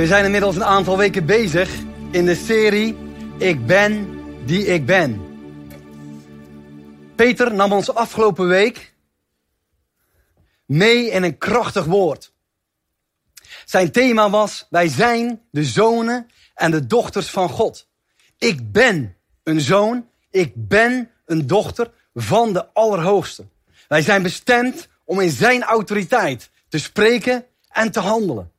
We zijn inmiddels een aantal weken bezig in de serie Ik ben die ik ben. Peter nam ons afgelopen week mee in een krachtig woord. Zijn thema was: Wij zijn de zonen en de dochters van God. Ik ben een zoon, ik ben een dochter van de Allerhoogste. Wij zijn bestemd om in zijn autoriteit te spreken en te handelen.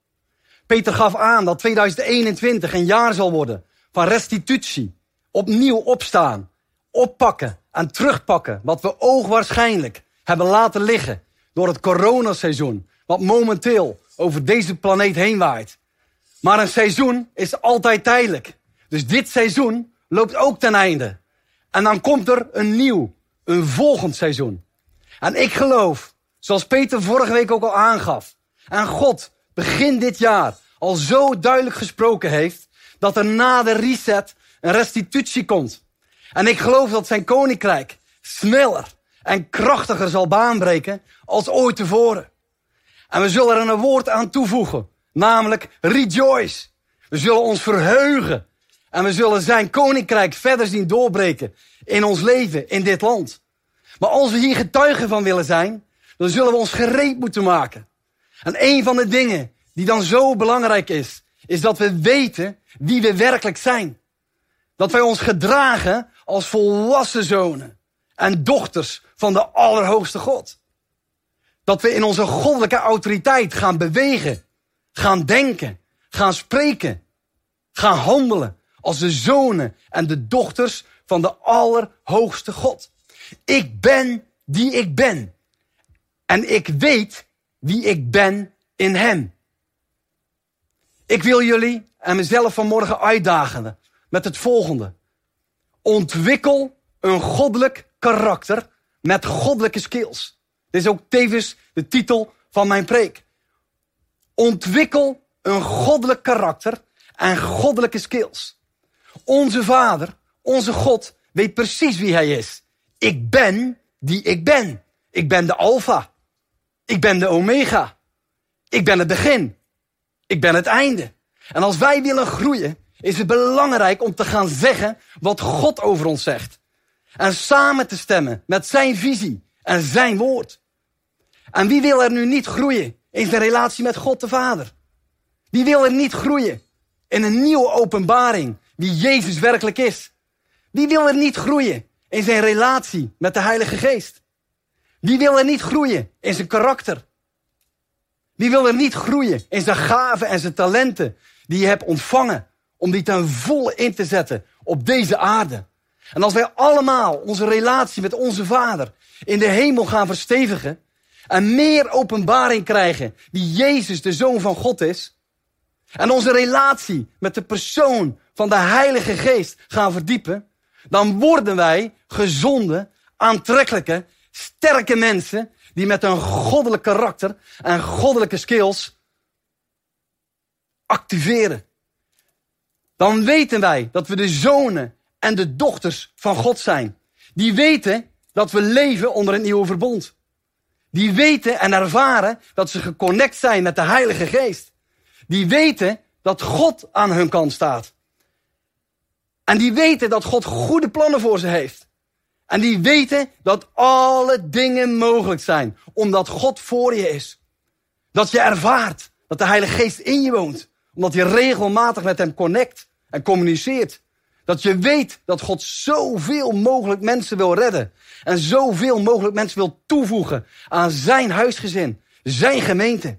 Peter gaf aan dat 2021 een jaar zal worden van restitutie, opnieuw opstaan, oppakken en terugpakken wat we oogwaarschijnlijk hebben laten liggen door het coronaseizoen, wat momenteel over deze planeet heen waait. Maar een seizoen is altijd tijdelijk. Dus dit seizoen loopt ook ten einde. En dan komt er een nieuw, een volgend seizoen. En ik geloof, zoals Peter vorige week ook al aangaf, en God begin dit jaar al zo duidelijk gesproken heeft, dat er na de reset een restitutie komt. En ik geloof dat zijn koninkrijk sneller en krachtiger zal baanbreken als ooit tevoren. En we zullen er een woord aan toevoegen, namelijk rejoice. We zullen ons verheugen en we zullen zijn koninkrijk verder zien doorbreken in ons leven, in dit land. Maar als we hier getuigen van willen zijn, dan zullen we ons gereed moeten maken. En een van de dingen die dan zo belangrijk is, is dat we weten wie we werkelijk zijn. Dat wij ons gedragen als volwassen zonen en dochters van de Allerhoogste God. Dat we in onze goddelijke autoriteit gaan bewegen, gaan denken, gaan spreken, gaan handelen als de zonen en de dochters van de Allerhoogste God. Ik ben die ik ben. En ik weet wie ik ben in Hem. Ik wil jullie en mezelf vanmorgen uitdagen met het volgende. Ontwikkel een goddelijk karakter met goddelijke skills. Dit is ook tevens de titel van mijn preek. Ontwikkel een goddelijk karakter en goddelijke skills. Onze Vader, onze God, weet precies wie Hij is. Ik ben die ik ben. Ik ben de Alpha. Ik ben de Omega. Ik ben het begin. Ik ben het einde. En als wij willen groeien, is het belangrijk om te gaan zeggen wat God over ons zegt. En samen te stemmen met zijn visie en zijn woord. En wie wil er nu niet groeien in zijn relatie met God de Vader? Wie wil er niet groeien in een nieuwe openbaring wie Jezus werkelijk is? Wie wil er niet groeien in zijn relatie met de Heilige Geest? Wie wil er niet groeien in zijn karakter? Wie wil er niet groeien in zijn gaven en zijn talenten die je hebt ontvangen om die ten volle in te zetten op deze aarde? En als wij allemaal onze relatie met onze Vader in de hemel gaan verstevigen en meer openbaring krijgen wie Jezus de Zoon van God is, en onze relatie met de persoon van de Heilige Geest gaan verdiepen, dan worden wij gezonde, aantrekkelijke, sterke mensen die met een goddelijk karakter en goddelijke skills activeren. Dan weten wij dat we de zonen en de dochters van God zijn. Die weten dat we leven onder een nieuwe verbond. Die weten en ervaren dat ze geconnect zijn met de Heilige Geest. Die weten dat God aan hun kant staat. En die weten dat God goede plannen voor ze heeft. En die weten dat alle dingen mogelijk zijn, omdat God voor je is. Dat je ervaart dat de Heilige Geest in je woont, omdat je regelmatig met hem connect en communiceert. Dat je weet dat God zoveel mogelijk mensen wil redden. En zoveel mogelijk mensen wil toevoegen aan zijn huisgezin, zijn gemeente.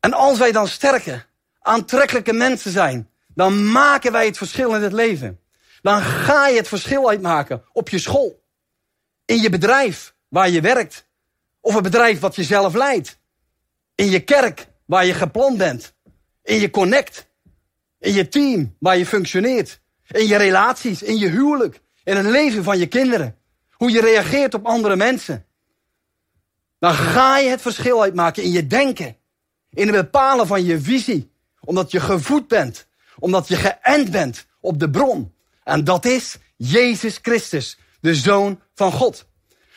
En als wij dan sterke, aantrekkelijke mensen zijn, dan maken wij het verschil in het leven. Dan ga je het verschil uitmaken op je school, in je bedrijf waar je werkt, of een bedrijf wat je zelf leidt, in je kerk waar je gepland bent, in je connect, in je team waar je functioneert, in je relaties, in je huwelijk, in het leven van je kinderen, hoe je reageert op andere mensen. Dan ga je het verschil uitmaken in je denken, in het bepalen van je visie, omdat je gevoed bent, omdat je geënt bent op de bron. En dat is Jezus Christus, de Zoon van God.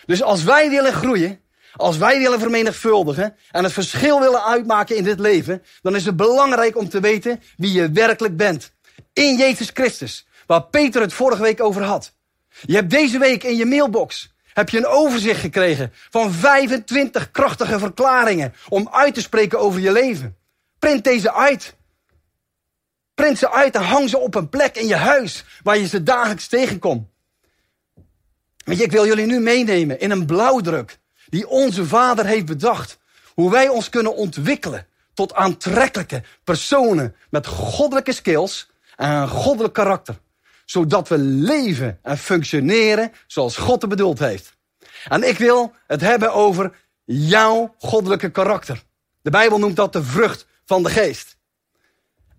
Dus als wij willen groeien, Als wij willen vermenigvuldigen en het verschil willen uitmaken in dit leven, dan is het belangrijk om te weten wie je werkelijk bent. In Jezus Christus, waar Peter het vorige week over had. Je hebt deze week in je mailbox heb je een overzicht gekregen van 25 krachtige verklaringen om uit te spreken over je leven. Print deze uit. Print ze uit en hang ze op een plek in je huis waar je ze dagelijks tegenkomt. Weet je, ik wil jullie nu meenemen in een blauwdruk die onze Vader heeft bedacht. Hoe wij ons kunnen ontwikkelen tot aantrekkelijke personen met goddelijke skills en een goddelijk karakter. Zodat we leven en functioneren zoals God het bedoeld heeft. En ik wil het hebben over jouw goddelijke karakter. De Bijbel noemt dat de vrucht van de geest.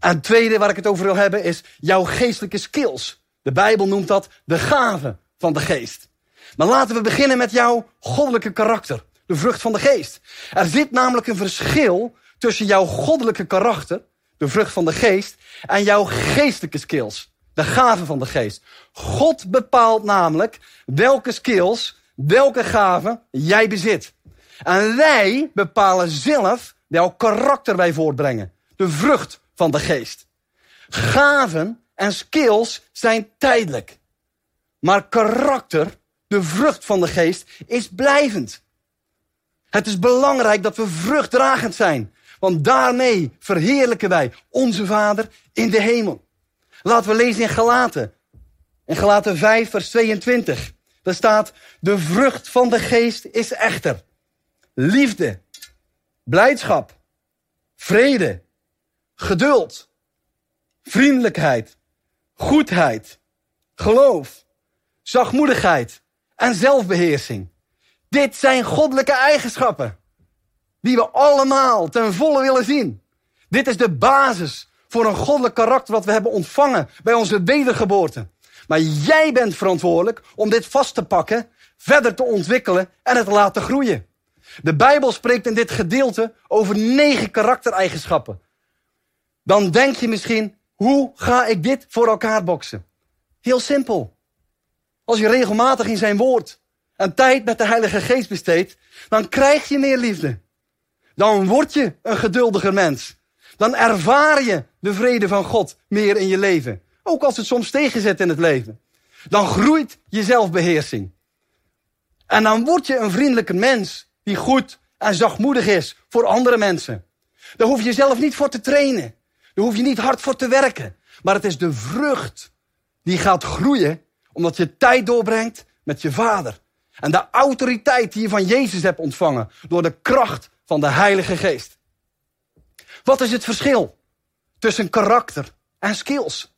En tweede waar ik het over wil hebben is jouw geestelijke skills. De Bijbel noemt dat de gave van de geest. Maar laten we beginnen met jouw goddelijke karakter. De vrucht van de geest. Er zit namelijk een verschil tussen jouw goddelijke karakter, de vrucht van de geest, en jouw geestelijke skills. De gave van de geest. God bepaalt namelijk welke skills, welke gaven jij bezit. En wij bepalen zelf welk karakter wij voortbrengen. De vrucht van de geest. Gaven en skills zijn tijdelijk. Maar karakter de vrucht van de geest is blijvend. Het is belangrijk dat we vruchtdragend zijn. Want daarmee verheerlijken wij onze Vader in de hemel. Laten we lezen in Galaten. In Galaten 5 vers 22. Daar staat, de vrucht van de geest is echter liefde, blijdschap, vrede, geduld, vriendelijkheid, goedheid, geloof, zachtmoedigheid, en zelfbeheersing. Dit zijn goddelijke eigenschappen die we allemaal ten volle willen zien. Dit is de basis voor een goddelijk karakter wat we hebben ontvangen bij onze wedergeboorte. Maar jij bent verantwoordelijk om dit vast te pakken, verder te ontwikkelen en het te laten groeien. De Bijbel spreekt in dit gedeelte over negen karaktereigenschappen. Dan denk je misschien, hoe ga ik dit voor elkaar boksen? Heel simpel. Als je regelmatig in zijn woord en tijd met de Heilige Geest besteedt, dan krijg je meer liefde. Dan word je een geduldiger mens. Dan ervaar je de vrede van God meer in je leven. Ook als het soms tegenzet in het leven. Dan groeit je zelfbeheersing. En dan word je een vriendelijker mens die goed en zachtmoedig is voor andere mensen. Daar hoef je zelf niet voor te trainen. Daar hoef je niet hard voor te werken. Maar het is de vrucht die gaat groeien omdat je tijd doorbrengt met je vader. En de autoriteit die je van Jezus hebt ontvangen door de kracht van de Heilige Geest. Wat is het verschil tussen karakter en skills?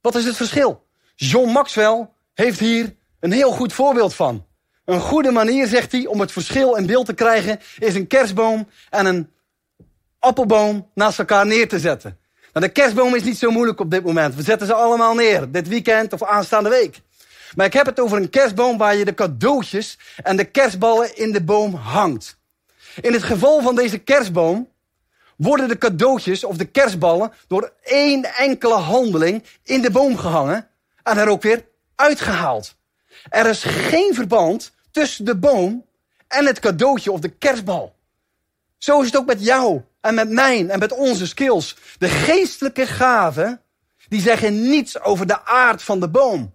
Wat is het verschil? John Maxwell heeft hier een heel goed voorbeeld van. Een goede manier, zegt hij, om het verschil in beeld te krijgen, is een kerstboom en een appelboom naast elkaar neer te zetten. Nou, de kerstboom is niet zo moeilijk op dit moment. We zetten ze allemaal neer, dit weekend of aanstaande week. Maar ik heb het over een kerstboom waar je de cadeautjes en de kerstballen in de boom hangt. In het geval van deze kerstboom worden de cadeautjes of de kerstballen door één enkele handeling in de boom gehangen en er ook weer uitgehaald. Er is geen verband tussen de boom en het cadeautje of de kerstbal. Zo is het ook met jou en met mijn en met onze skills. De geestelijke gaven, die zeggen niets over de aard van de boom.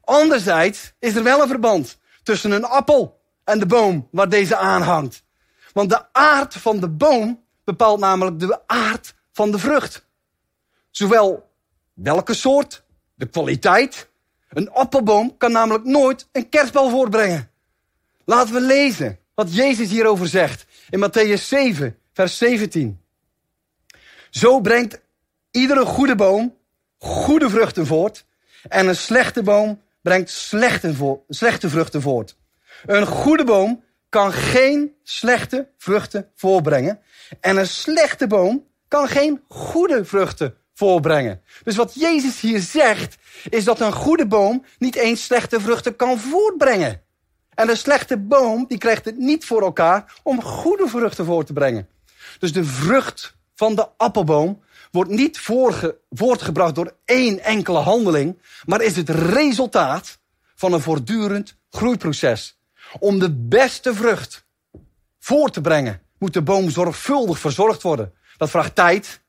Anderzijds is er wel een verband tussen een appel en de boom waar deze aan hangt. Want de aard van de boom bepaalt namelijk de aard van de vrucht. Zowel welke soort, de kwaliteit. Een appelboom kan namelijk nooit een kerstbal voortbrengen. Laten we lezen wat Jezus hierover zegt in Matthäus 7, vers 17. Zo brengt iedere goede boom goede vruchten voort en een slechte boom brengt slechte, slechte vruchten voort. Een goede boom kan geen slechte vruchten voorbrengen en een slechte boom kan geen goede vruchten voorbrengen. Dus wat Jezus hier zegt, is dat een goede boom niet eens slechte vruchten kan voortbrengen. En een slechte boom, die krijgt het niet voor elkaar om goede vruchten voor te brengen. Dus de vrucht van de appelboom wordt niet voortgebracht door één enkele handeling, maar is het resultaat van een voortdurend groeiproces. Om de beste vrucht voor te brengen, moet de boom zorgvuldig verzorgd worden. Dat vraagt tijd,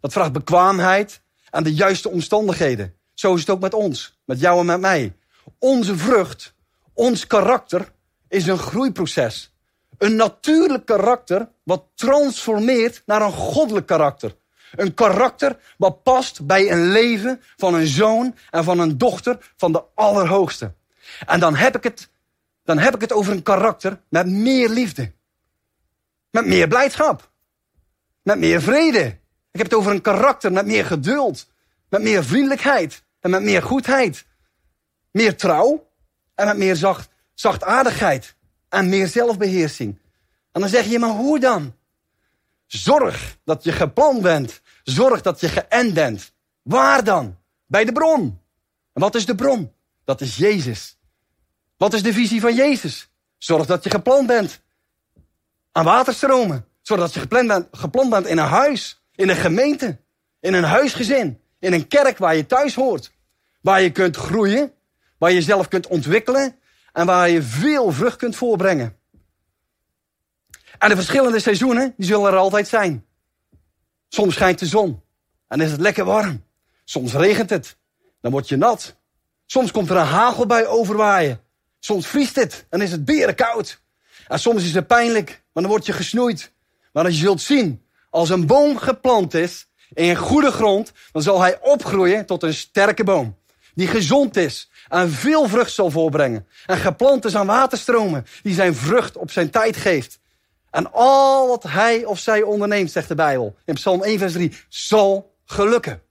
dat vraagt bekwaamheid en de juiste omstandigheden. Zo is het ook met ons, met jou en met mij. Onze vrucht, ons karakter, is een groeiproces. Een natuurlijk karakter wat transformeert naar een goddelijk karakter. Een karakter wat past bij een leven van een zoon en van een dochter van de Allerhoogste. En dan heb ik het, dan heb ik het over een karakter met meer liefde. Met meer blijdschap. Met meer vrede. Ik heb het over een karakter met meer geduld. Met meer vriendelijkheid. En met meer goedheid. Meer trouw. En met meer zacht, zachtaardigheid. En meer zelfbeheersing. En dan zeg je, maar hoe dan? Zorg dat je gepland bent. Zorg dat je geënt bent. Waar dan? Bij de bron. En wat is de bron? Dat is Jezus. Wat is de visie van Jezus? Zorg dat je gepland bent aan waterstromen. Zorg dat je gepland bent, gepland bent in een huis, in een gemeente, in een huisgezin, in een kerk waar je thuis hoort. Waar je kunt groeien, waar je jezelf kunt ontwikkelen en waar je veel vrucht kunt voorbrengen. En de verschillende seizoenen, die zullen er altijd zijn. Soms schijnt de zon en is het lekker warm. Soms regent het, dan word je nat. Soms komt er een hagelbui overwaaien. Soms vriest het en is het beren koud. En soms is het pijnlijk, maar dan word je gesnoeid. Maar als je zult zien, als een boom geplant is in goede grond, dan zal hij opgroeien tot een sterke boom. Die gezond is en veel vrucht zal voorbrengen. En geplant is aan waterstromen, die zijn vrucht op zijn tijd geeft. En al wat hij of zij onderneemt, zegt de Bijbel in Psalm 1, vers 3, zal gelukken.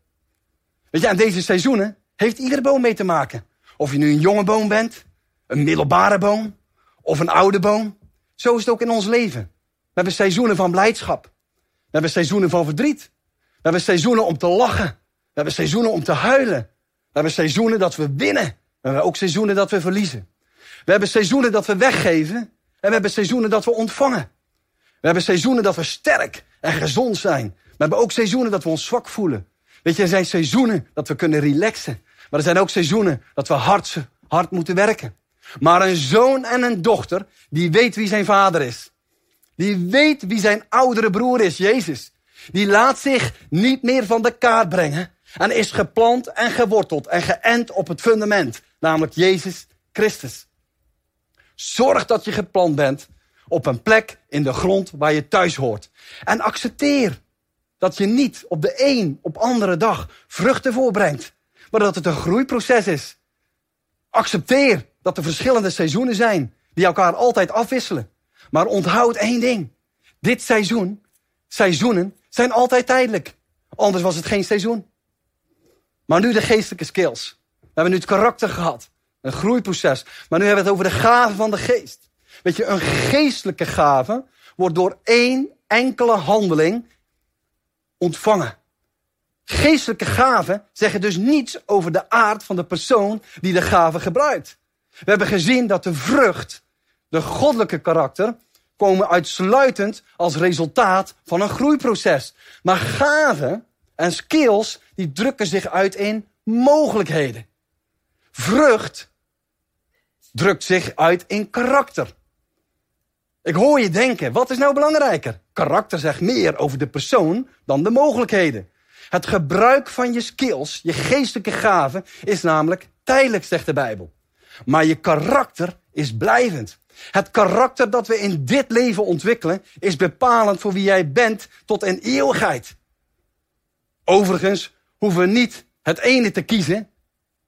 Weet je, aan deze seizoenen heeft iedere boom mee te maken. Of je nu een jonge boom bent, een middelbare boom of een oude boom. Zo is het ook in ons leven. We hebben seizoenen van blijdschap. We hebben seizoenen van verdriet. We hebben seizoenen om te lachen. We hebben seizoenen om te huilen. We hebben seizoenen dat we winnen. We hebben ook seizoenen dat we verliezen. We hebben seizoenen dat we weggeven. En we hebben seizoenen dat we ontvangen. We hebben seizoenen dat we sterk en gezond zijn. We hebben ook seizoenen dat we ons zwak voelen. Weet je, er zijn seizoenen dat we kunnen relaxen. Maar er zijn ook seizoenen dat we hard, hard moeten werken. Maar een zoon en een dochter, die weet wie zijn vader is. Die weet wie zijn oudere broer is, Jezus. Die laat zich niet meer van de kaart brengen. En is geplant en geworteld en geënt op het fundament. Namelijk Jezus Christus. Zorg dat je geplant bent op een plek in de grond waar je thuis hoort. En accepteer dat je niet op de een op andere dag vruchten voorbrengt. Maar dat het een groeiproces is. Accepteer dat er verschillende seizoenen zijn die elkaar altijd afwisselen. Maar onthoud één ding. Dit seizoen, seizoenen, zijn altijd tijdelijk. Anders was het geen seizoen. Maar nu de geestelijke skills. We hebben nu het karakter gehad. Een groeiproces. Maar nu hebben we het over de gaven van de geest. Weet je, een geestelijke gave wordt door één enkele handeling ontvangen. Geestelijke gaven zeggen dus niets over de aard van de persoon die de gave gebruikt. We hebben gezien dat de vrucht, de goddelijke karakter, komen uitsluitend als resultaat van een groeiproces. Maar gaven en skills, die drukken zich uit in mogelijkheden. Vrucht drukt zich uit in karakter. Ik hoor je denken, wat is nou belangrijker? Karakter zegt meer over de persoon dan de mogelijkheden. Het gebruik van je skills, je geestelijke gaven, is namelijk tijdelijk, zegt de Bijbel. Maar je karakter is blijvend. Het karakter dat we in dit leven ontwikkelen is bepalend voor wie jij bent tot in eeuwigheid. Overigens hoeven we niet het ene te kiezen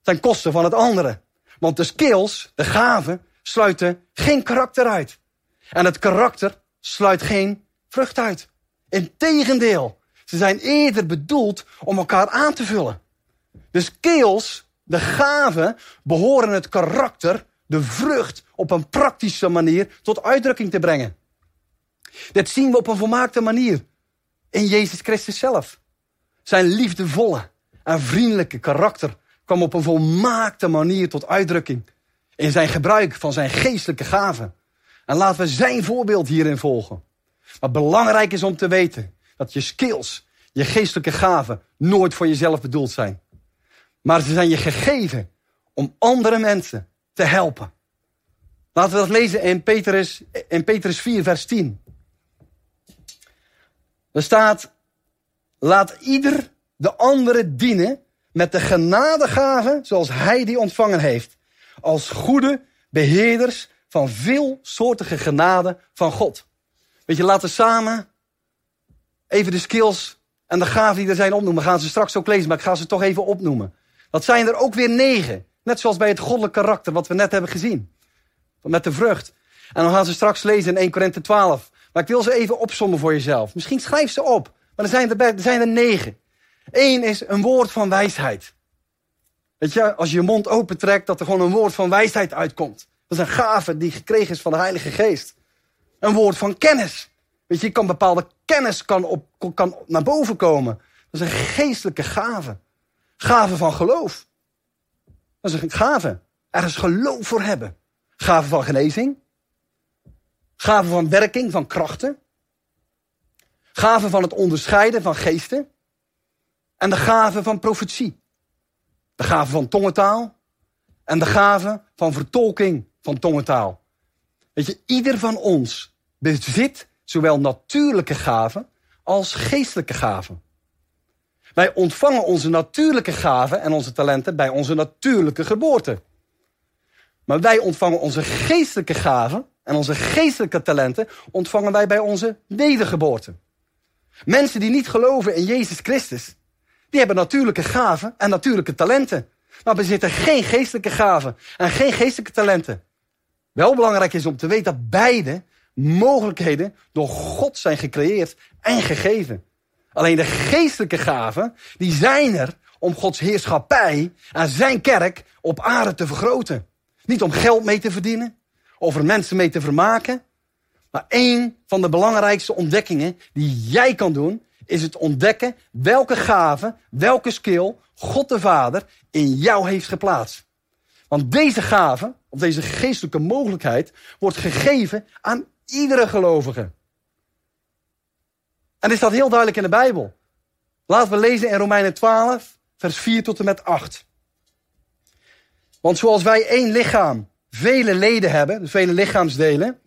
ten koste van het andere. Want de skills, de gaven, sluiten geen karakter uit. En het karakter sluit geen vrucht uit. Integendeel, ze zijn eerder bedoeld om elkaar aan te vullen. De skills de gaven behoren het karakter, de vrucht, op een praktische manier tot uitdrukking te brengen. Dit zien we op een volmaakte manier in Jezus Christus zelf. Zijn liefdevolle en vriendelijke karakter kwam op een volmaakte manier tot uitdrukking in zijn gebruik van zijn geestelijke gaven. En laten we zijn voorbeeld hierin volgen. Wat belangrijk is om te weten dat je skills, je geestelijke gaven nooit voor jezelf bedoeld zijn. Maar ze zijn je gegeven om andere mensen te helpen. Laten we dat lezen in Petrus, in Petrus 4, vers 10. Er staat, laat ieder de andere dienen met de genadegave zoals hij die ontvangen heeft. Als goede beheerders van veelsoortige genade van God. Weet je, laten we samen even de skills en de gaven die er zijn opnoemen. gaan ze straks ook lezen, maar ik ga ze toch even opnoemen. Dat zijn er ook weer negen. Net zoals bij het goddelijk karakter wat we net hebben gezien. Met de vrucht. En dan gaan ze straks lezen in 1 Korinthe 12. Maar ik wil ze even opzommen voor jezelf. Misschien schrijf ze op. Maar er zijn er, zijn er negen. Eén is een woord van wijsheid. Weet je, als je je mond opentrekt, dat er gewoon een woord van wijsheid uitkomt. Dat is een gave die gekregen is van de Heilige Geest. Een woord van kennis. Weet je, je kan bepaalde kennis kan op, kan naar boven komen. Dat is een geestelijke gave. Gave van geloof. Dat is een gave. is geloof voor hebben. Gave van genezing. Gave van werking, van krachten. Gave van het onderscheiden van geesten. En de gave van profetie. De gave van tongentaal. En de gave van vertolking van tongentaal. Weet je, ieder van ons bezit zowel natuurlijke gaven als geestelijke gaven. Wij ontvangen onze natuurlijke gaven en onze talenten bij onze natuurlijke geboorte. Maar wij ontvangen onze geestelijke gaven en onze geestelijke talenten ontvangen wij bij onze wedergeboorte. Mensen die niet geloven in Jezus Christus, die hebben natuurlijke gaven en natuurlijke talenten. Maar bezitten geen geestelijke gaven en geen geestelijke talenten. Wel belangrijk is om te weten dat beide mogelijkheden door God zijn gecreëerd en gegeven. Alleen de geestelijke gaven, die zijn er om Gods heerschappij en zijn kerk op aarde te vergroten. Niet om geld mee te verdienen of er mensen mee te vermaken. Maar één van de belangrijkste ontdekkingen die jij kan doen, is het ontdekken welke gave, welke skill God de Vader in jou heeft geplaatst. Want deze gave, of deze geestelijke mogelijkheid, wordt gegeven aan iedere gelovige. En is dat heel duidelijk in de Bijbel. Laten we lezen in Romeinen 12, vers 4 tot en met 8. Want zoals wij één lichaam vele leden hebben, dus vele lichaamsdelen,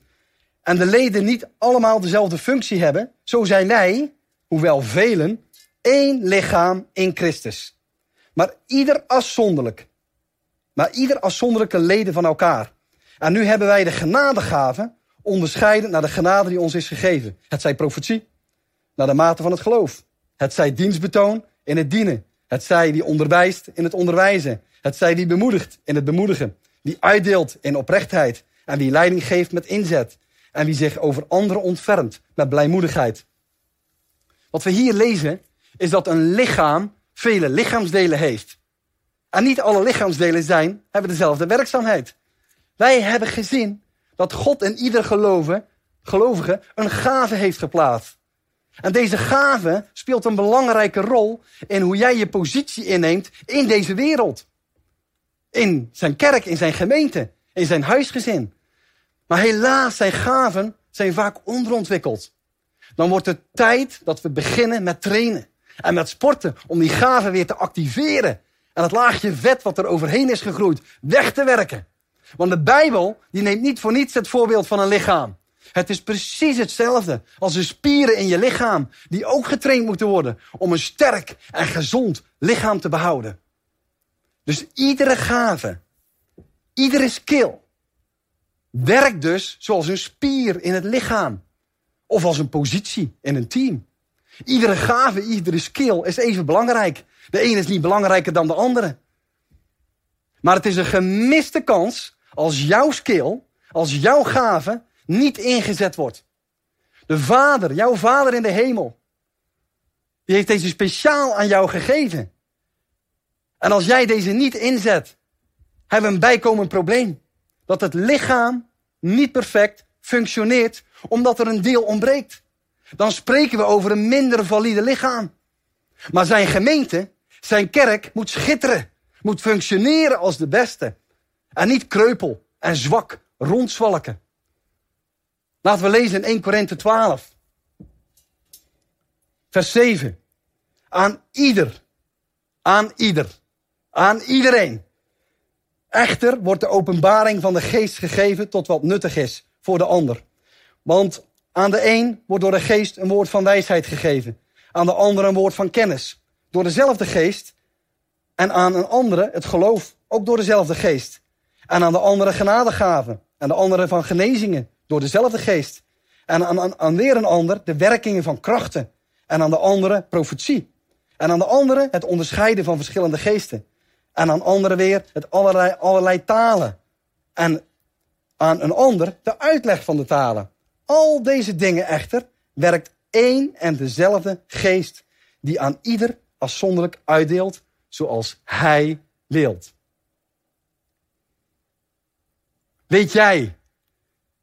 en de leden niet allemaal dezelfde functie hebben, zo zijn wij, hoewel velen, één lichaam in Christus. Maar ieder afzonderlijk. Maar ieder afzonderlijke leden van elkaar. En nu hebben wij de genadegaven onderscheiden naar de genade die ons is gegeven. Het zij profetie, naar de mate van het geloof. Het zij dienstbetoon in het dienen. Het zij die onderwijst in het onderwijzen. Het zij die bemoedigt in het bemoedigen. Die uitdeelt in oprechtheid. En wie leiding geeft met inzet. En wie zich over anderen ontfermt met blijmoedigheid. Wat we hier lezen is dat een lichaam vele lichaamsdelen heeft. En niet alle lichaamsdelen zijn, hebben dezelfde werkzaamheid. Wij hebben gezien dat God in ieder geloven, gelovige een gave heeft geplaatst. En deze gave speelt een belangrijke rol in hoe jij je positie inneemt in deze wereld. In zijn kerk, in zijn gemeente, in zijn huisgezin. Maar helaas, zijn gaven zijn vaak onderontwikkeld. Dan wordt het tijd dat we beginnen met trainen en met sporten om die gaven weer te activeren. En het laagje vet wat er overheen is gegroeid weg te werken. Want de Bijbel die neemt niet voor niets het voorbeeld van een lichaam. Het is precies hetzelfde als de spieren in je lichaam, die ook getraind moeten worden om een sterk en gezond lichaam te behouden. Dus iedere gave, iedere skill, werkt dus zoals een spier in het lichaam. Of als een positie in een team. Iedere gave, iedere skill is even belangrijk. De ene is niet belangrijker dan de andere. Maar het is een gemiste kans als jouw skill, als jouw gave niet ingezet wordt. De Vader, jouw Vader in de hemel, die heeft deze speciaal aan jou gegeven. En als jij deze niet inzet, hebben we een bijkomend probleem. Dat het lichaam niet perfect functioneert, omdat er een deel ontbreekt. Dan spreken we over een minder valide lichaam. Maar zijn gemeente, zijn kerk moet schitteren, moet functioneren als de beste. En niet kreupel en zwak rondzwalken. Laten we lezen in 1 Korinthe 12. Vers 7. Aan ieder, aan ieder, aan iedereen. Echter wordt de openbaring van de geest gegeven tot wat nuttig is voor de ander. Want aan de een wordt door de geest een woord van wijsheid gegeven. Aan de andere een woord van kennis. Door dezelfde geest. En aan een andere het geloof, ook door dezelfde geest. En aan de andere genadegaven. En de andere van genezingen, door dezelfde geest. En aan, aan, aan weer een ander de werkingen van krachten. En aan de andere profetie. En aan de andere het onderscheiden van verschillende geesten. En aan anderen weer het allerlei, allerlei talen. En aan een ander de uitleg van de talen. Al deze dingen echter werkt één en dezelfde geest, die aan ieder afzonderlijk uitdeelt zoals hij wilt. Weet jij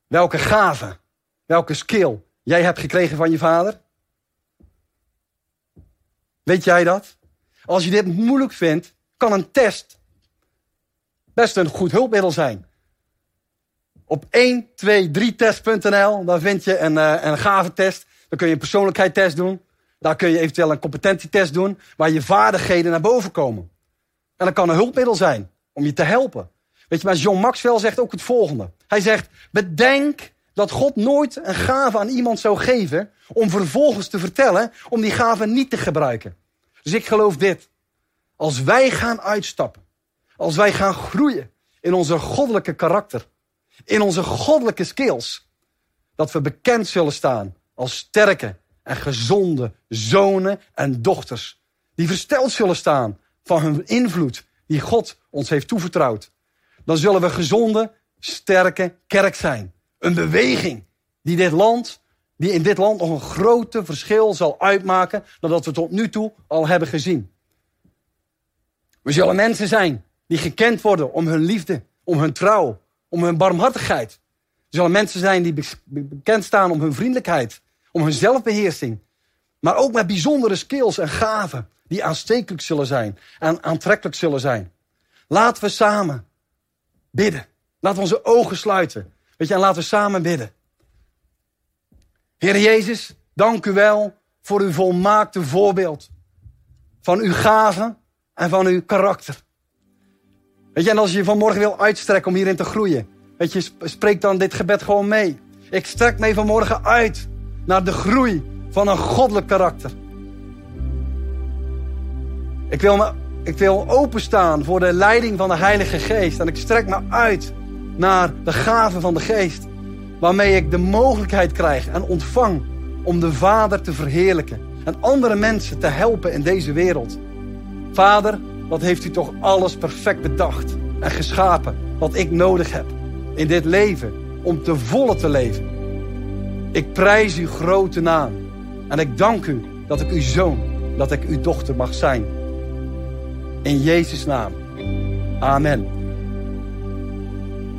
welke gave, welke skill jij hebt gekregen van je vader? Weet jij dat? Als je dit moeilijk vindt, kan een test best een goed hulpmiddel zijn. Op 123test.nl, daar vind je een, uh, een gave test. Dan kun je een persoonlijkheidstest doen. Daar kun je eventueel een competentietest doen, waar je vaardigheden naar boven komen. En dat kan een hulpmiddel zijn om je te helpen. Weet je, maar John Maxwell zegt ook het volgende. Hij zegt, bedenk dat God nooit een gave aan iemand zou geven om vervolgens te vertellen om die gave niet te gebruiken. Dus ik geloof dit. Als wij gaan uitstappen, als wij gaan groeien in onze goddelijke karakter, in onze goddelijke skills, dat we bekend zullen staan als sterke en gezonde zonen en dochters, die versteld zullen staan van hun invloed die God ons heeft toevertrouwd. Dan zullen we gezonde, sterke kerk zijn. Een beweging die dit land, die in dit land nog een grote verschil zal uitmaken dan dat we tot nu toe al hebben gezien. We zullen mensen zijn die gekend worden om hun liefde, om hun trouw, om hun barmhartigheid. We zullen mensen zijn die bekend staan om hun vriendelijkheid, om hun zelfbeheersing. Maar ook met bijzondere skills en gaven die aanstekelijk zullen zijn en aantrekkelijk zullen zijn. Laten we samen bidden. Laten we onze ogen sluiten. Weet je, en laten we samen bidden. Heer Jezus, dank u wel voor uw volmaakte voorbeeld. Van uw gaven en van uw karakter. Weet je, en als je vanmorgen wil uitstrekken om hierin te groeien. Weet je, spreek dan dit gebed gewoon mee. Ik strek mee vanmorgen uit naar de groei van een goddelijk karakter. Ik wil, me, ik wil openstaan voor de leiding van de Heilige Geest. En ik strek me uit naar de gaven van de Geest. Waarmee ik de mogelijkheid krijg en ontvang om de Vader te verheerlijken. En andere mensen te helpen in deze wereld. Vader, wat heeft u toch alles perfect bedacht en geschapen wat ik nodig heb in dit leven om te volle te leven. Ik prijs uw grote naam en ik dank u dat ik uw zoon, dat ik uw dochter mag zijn. In Jezus' naam. Amen.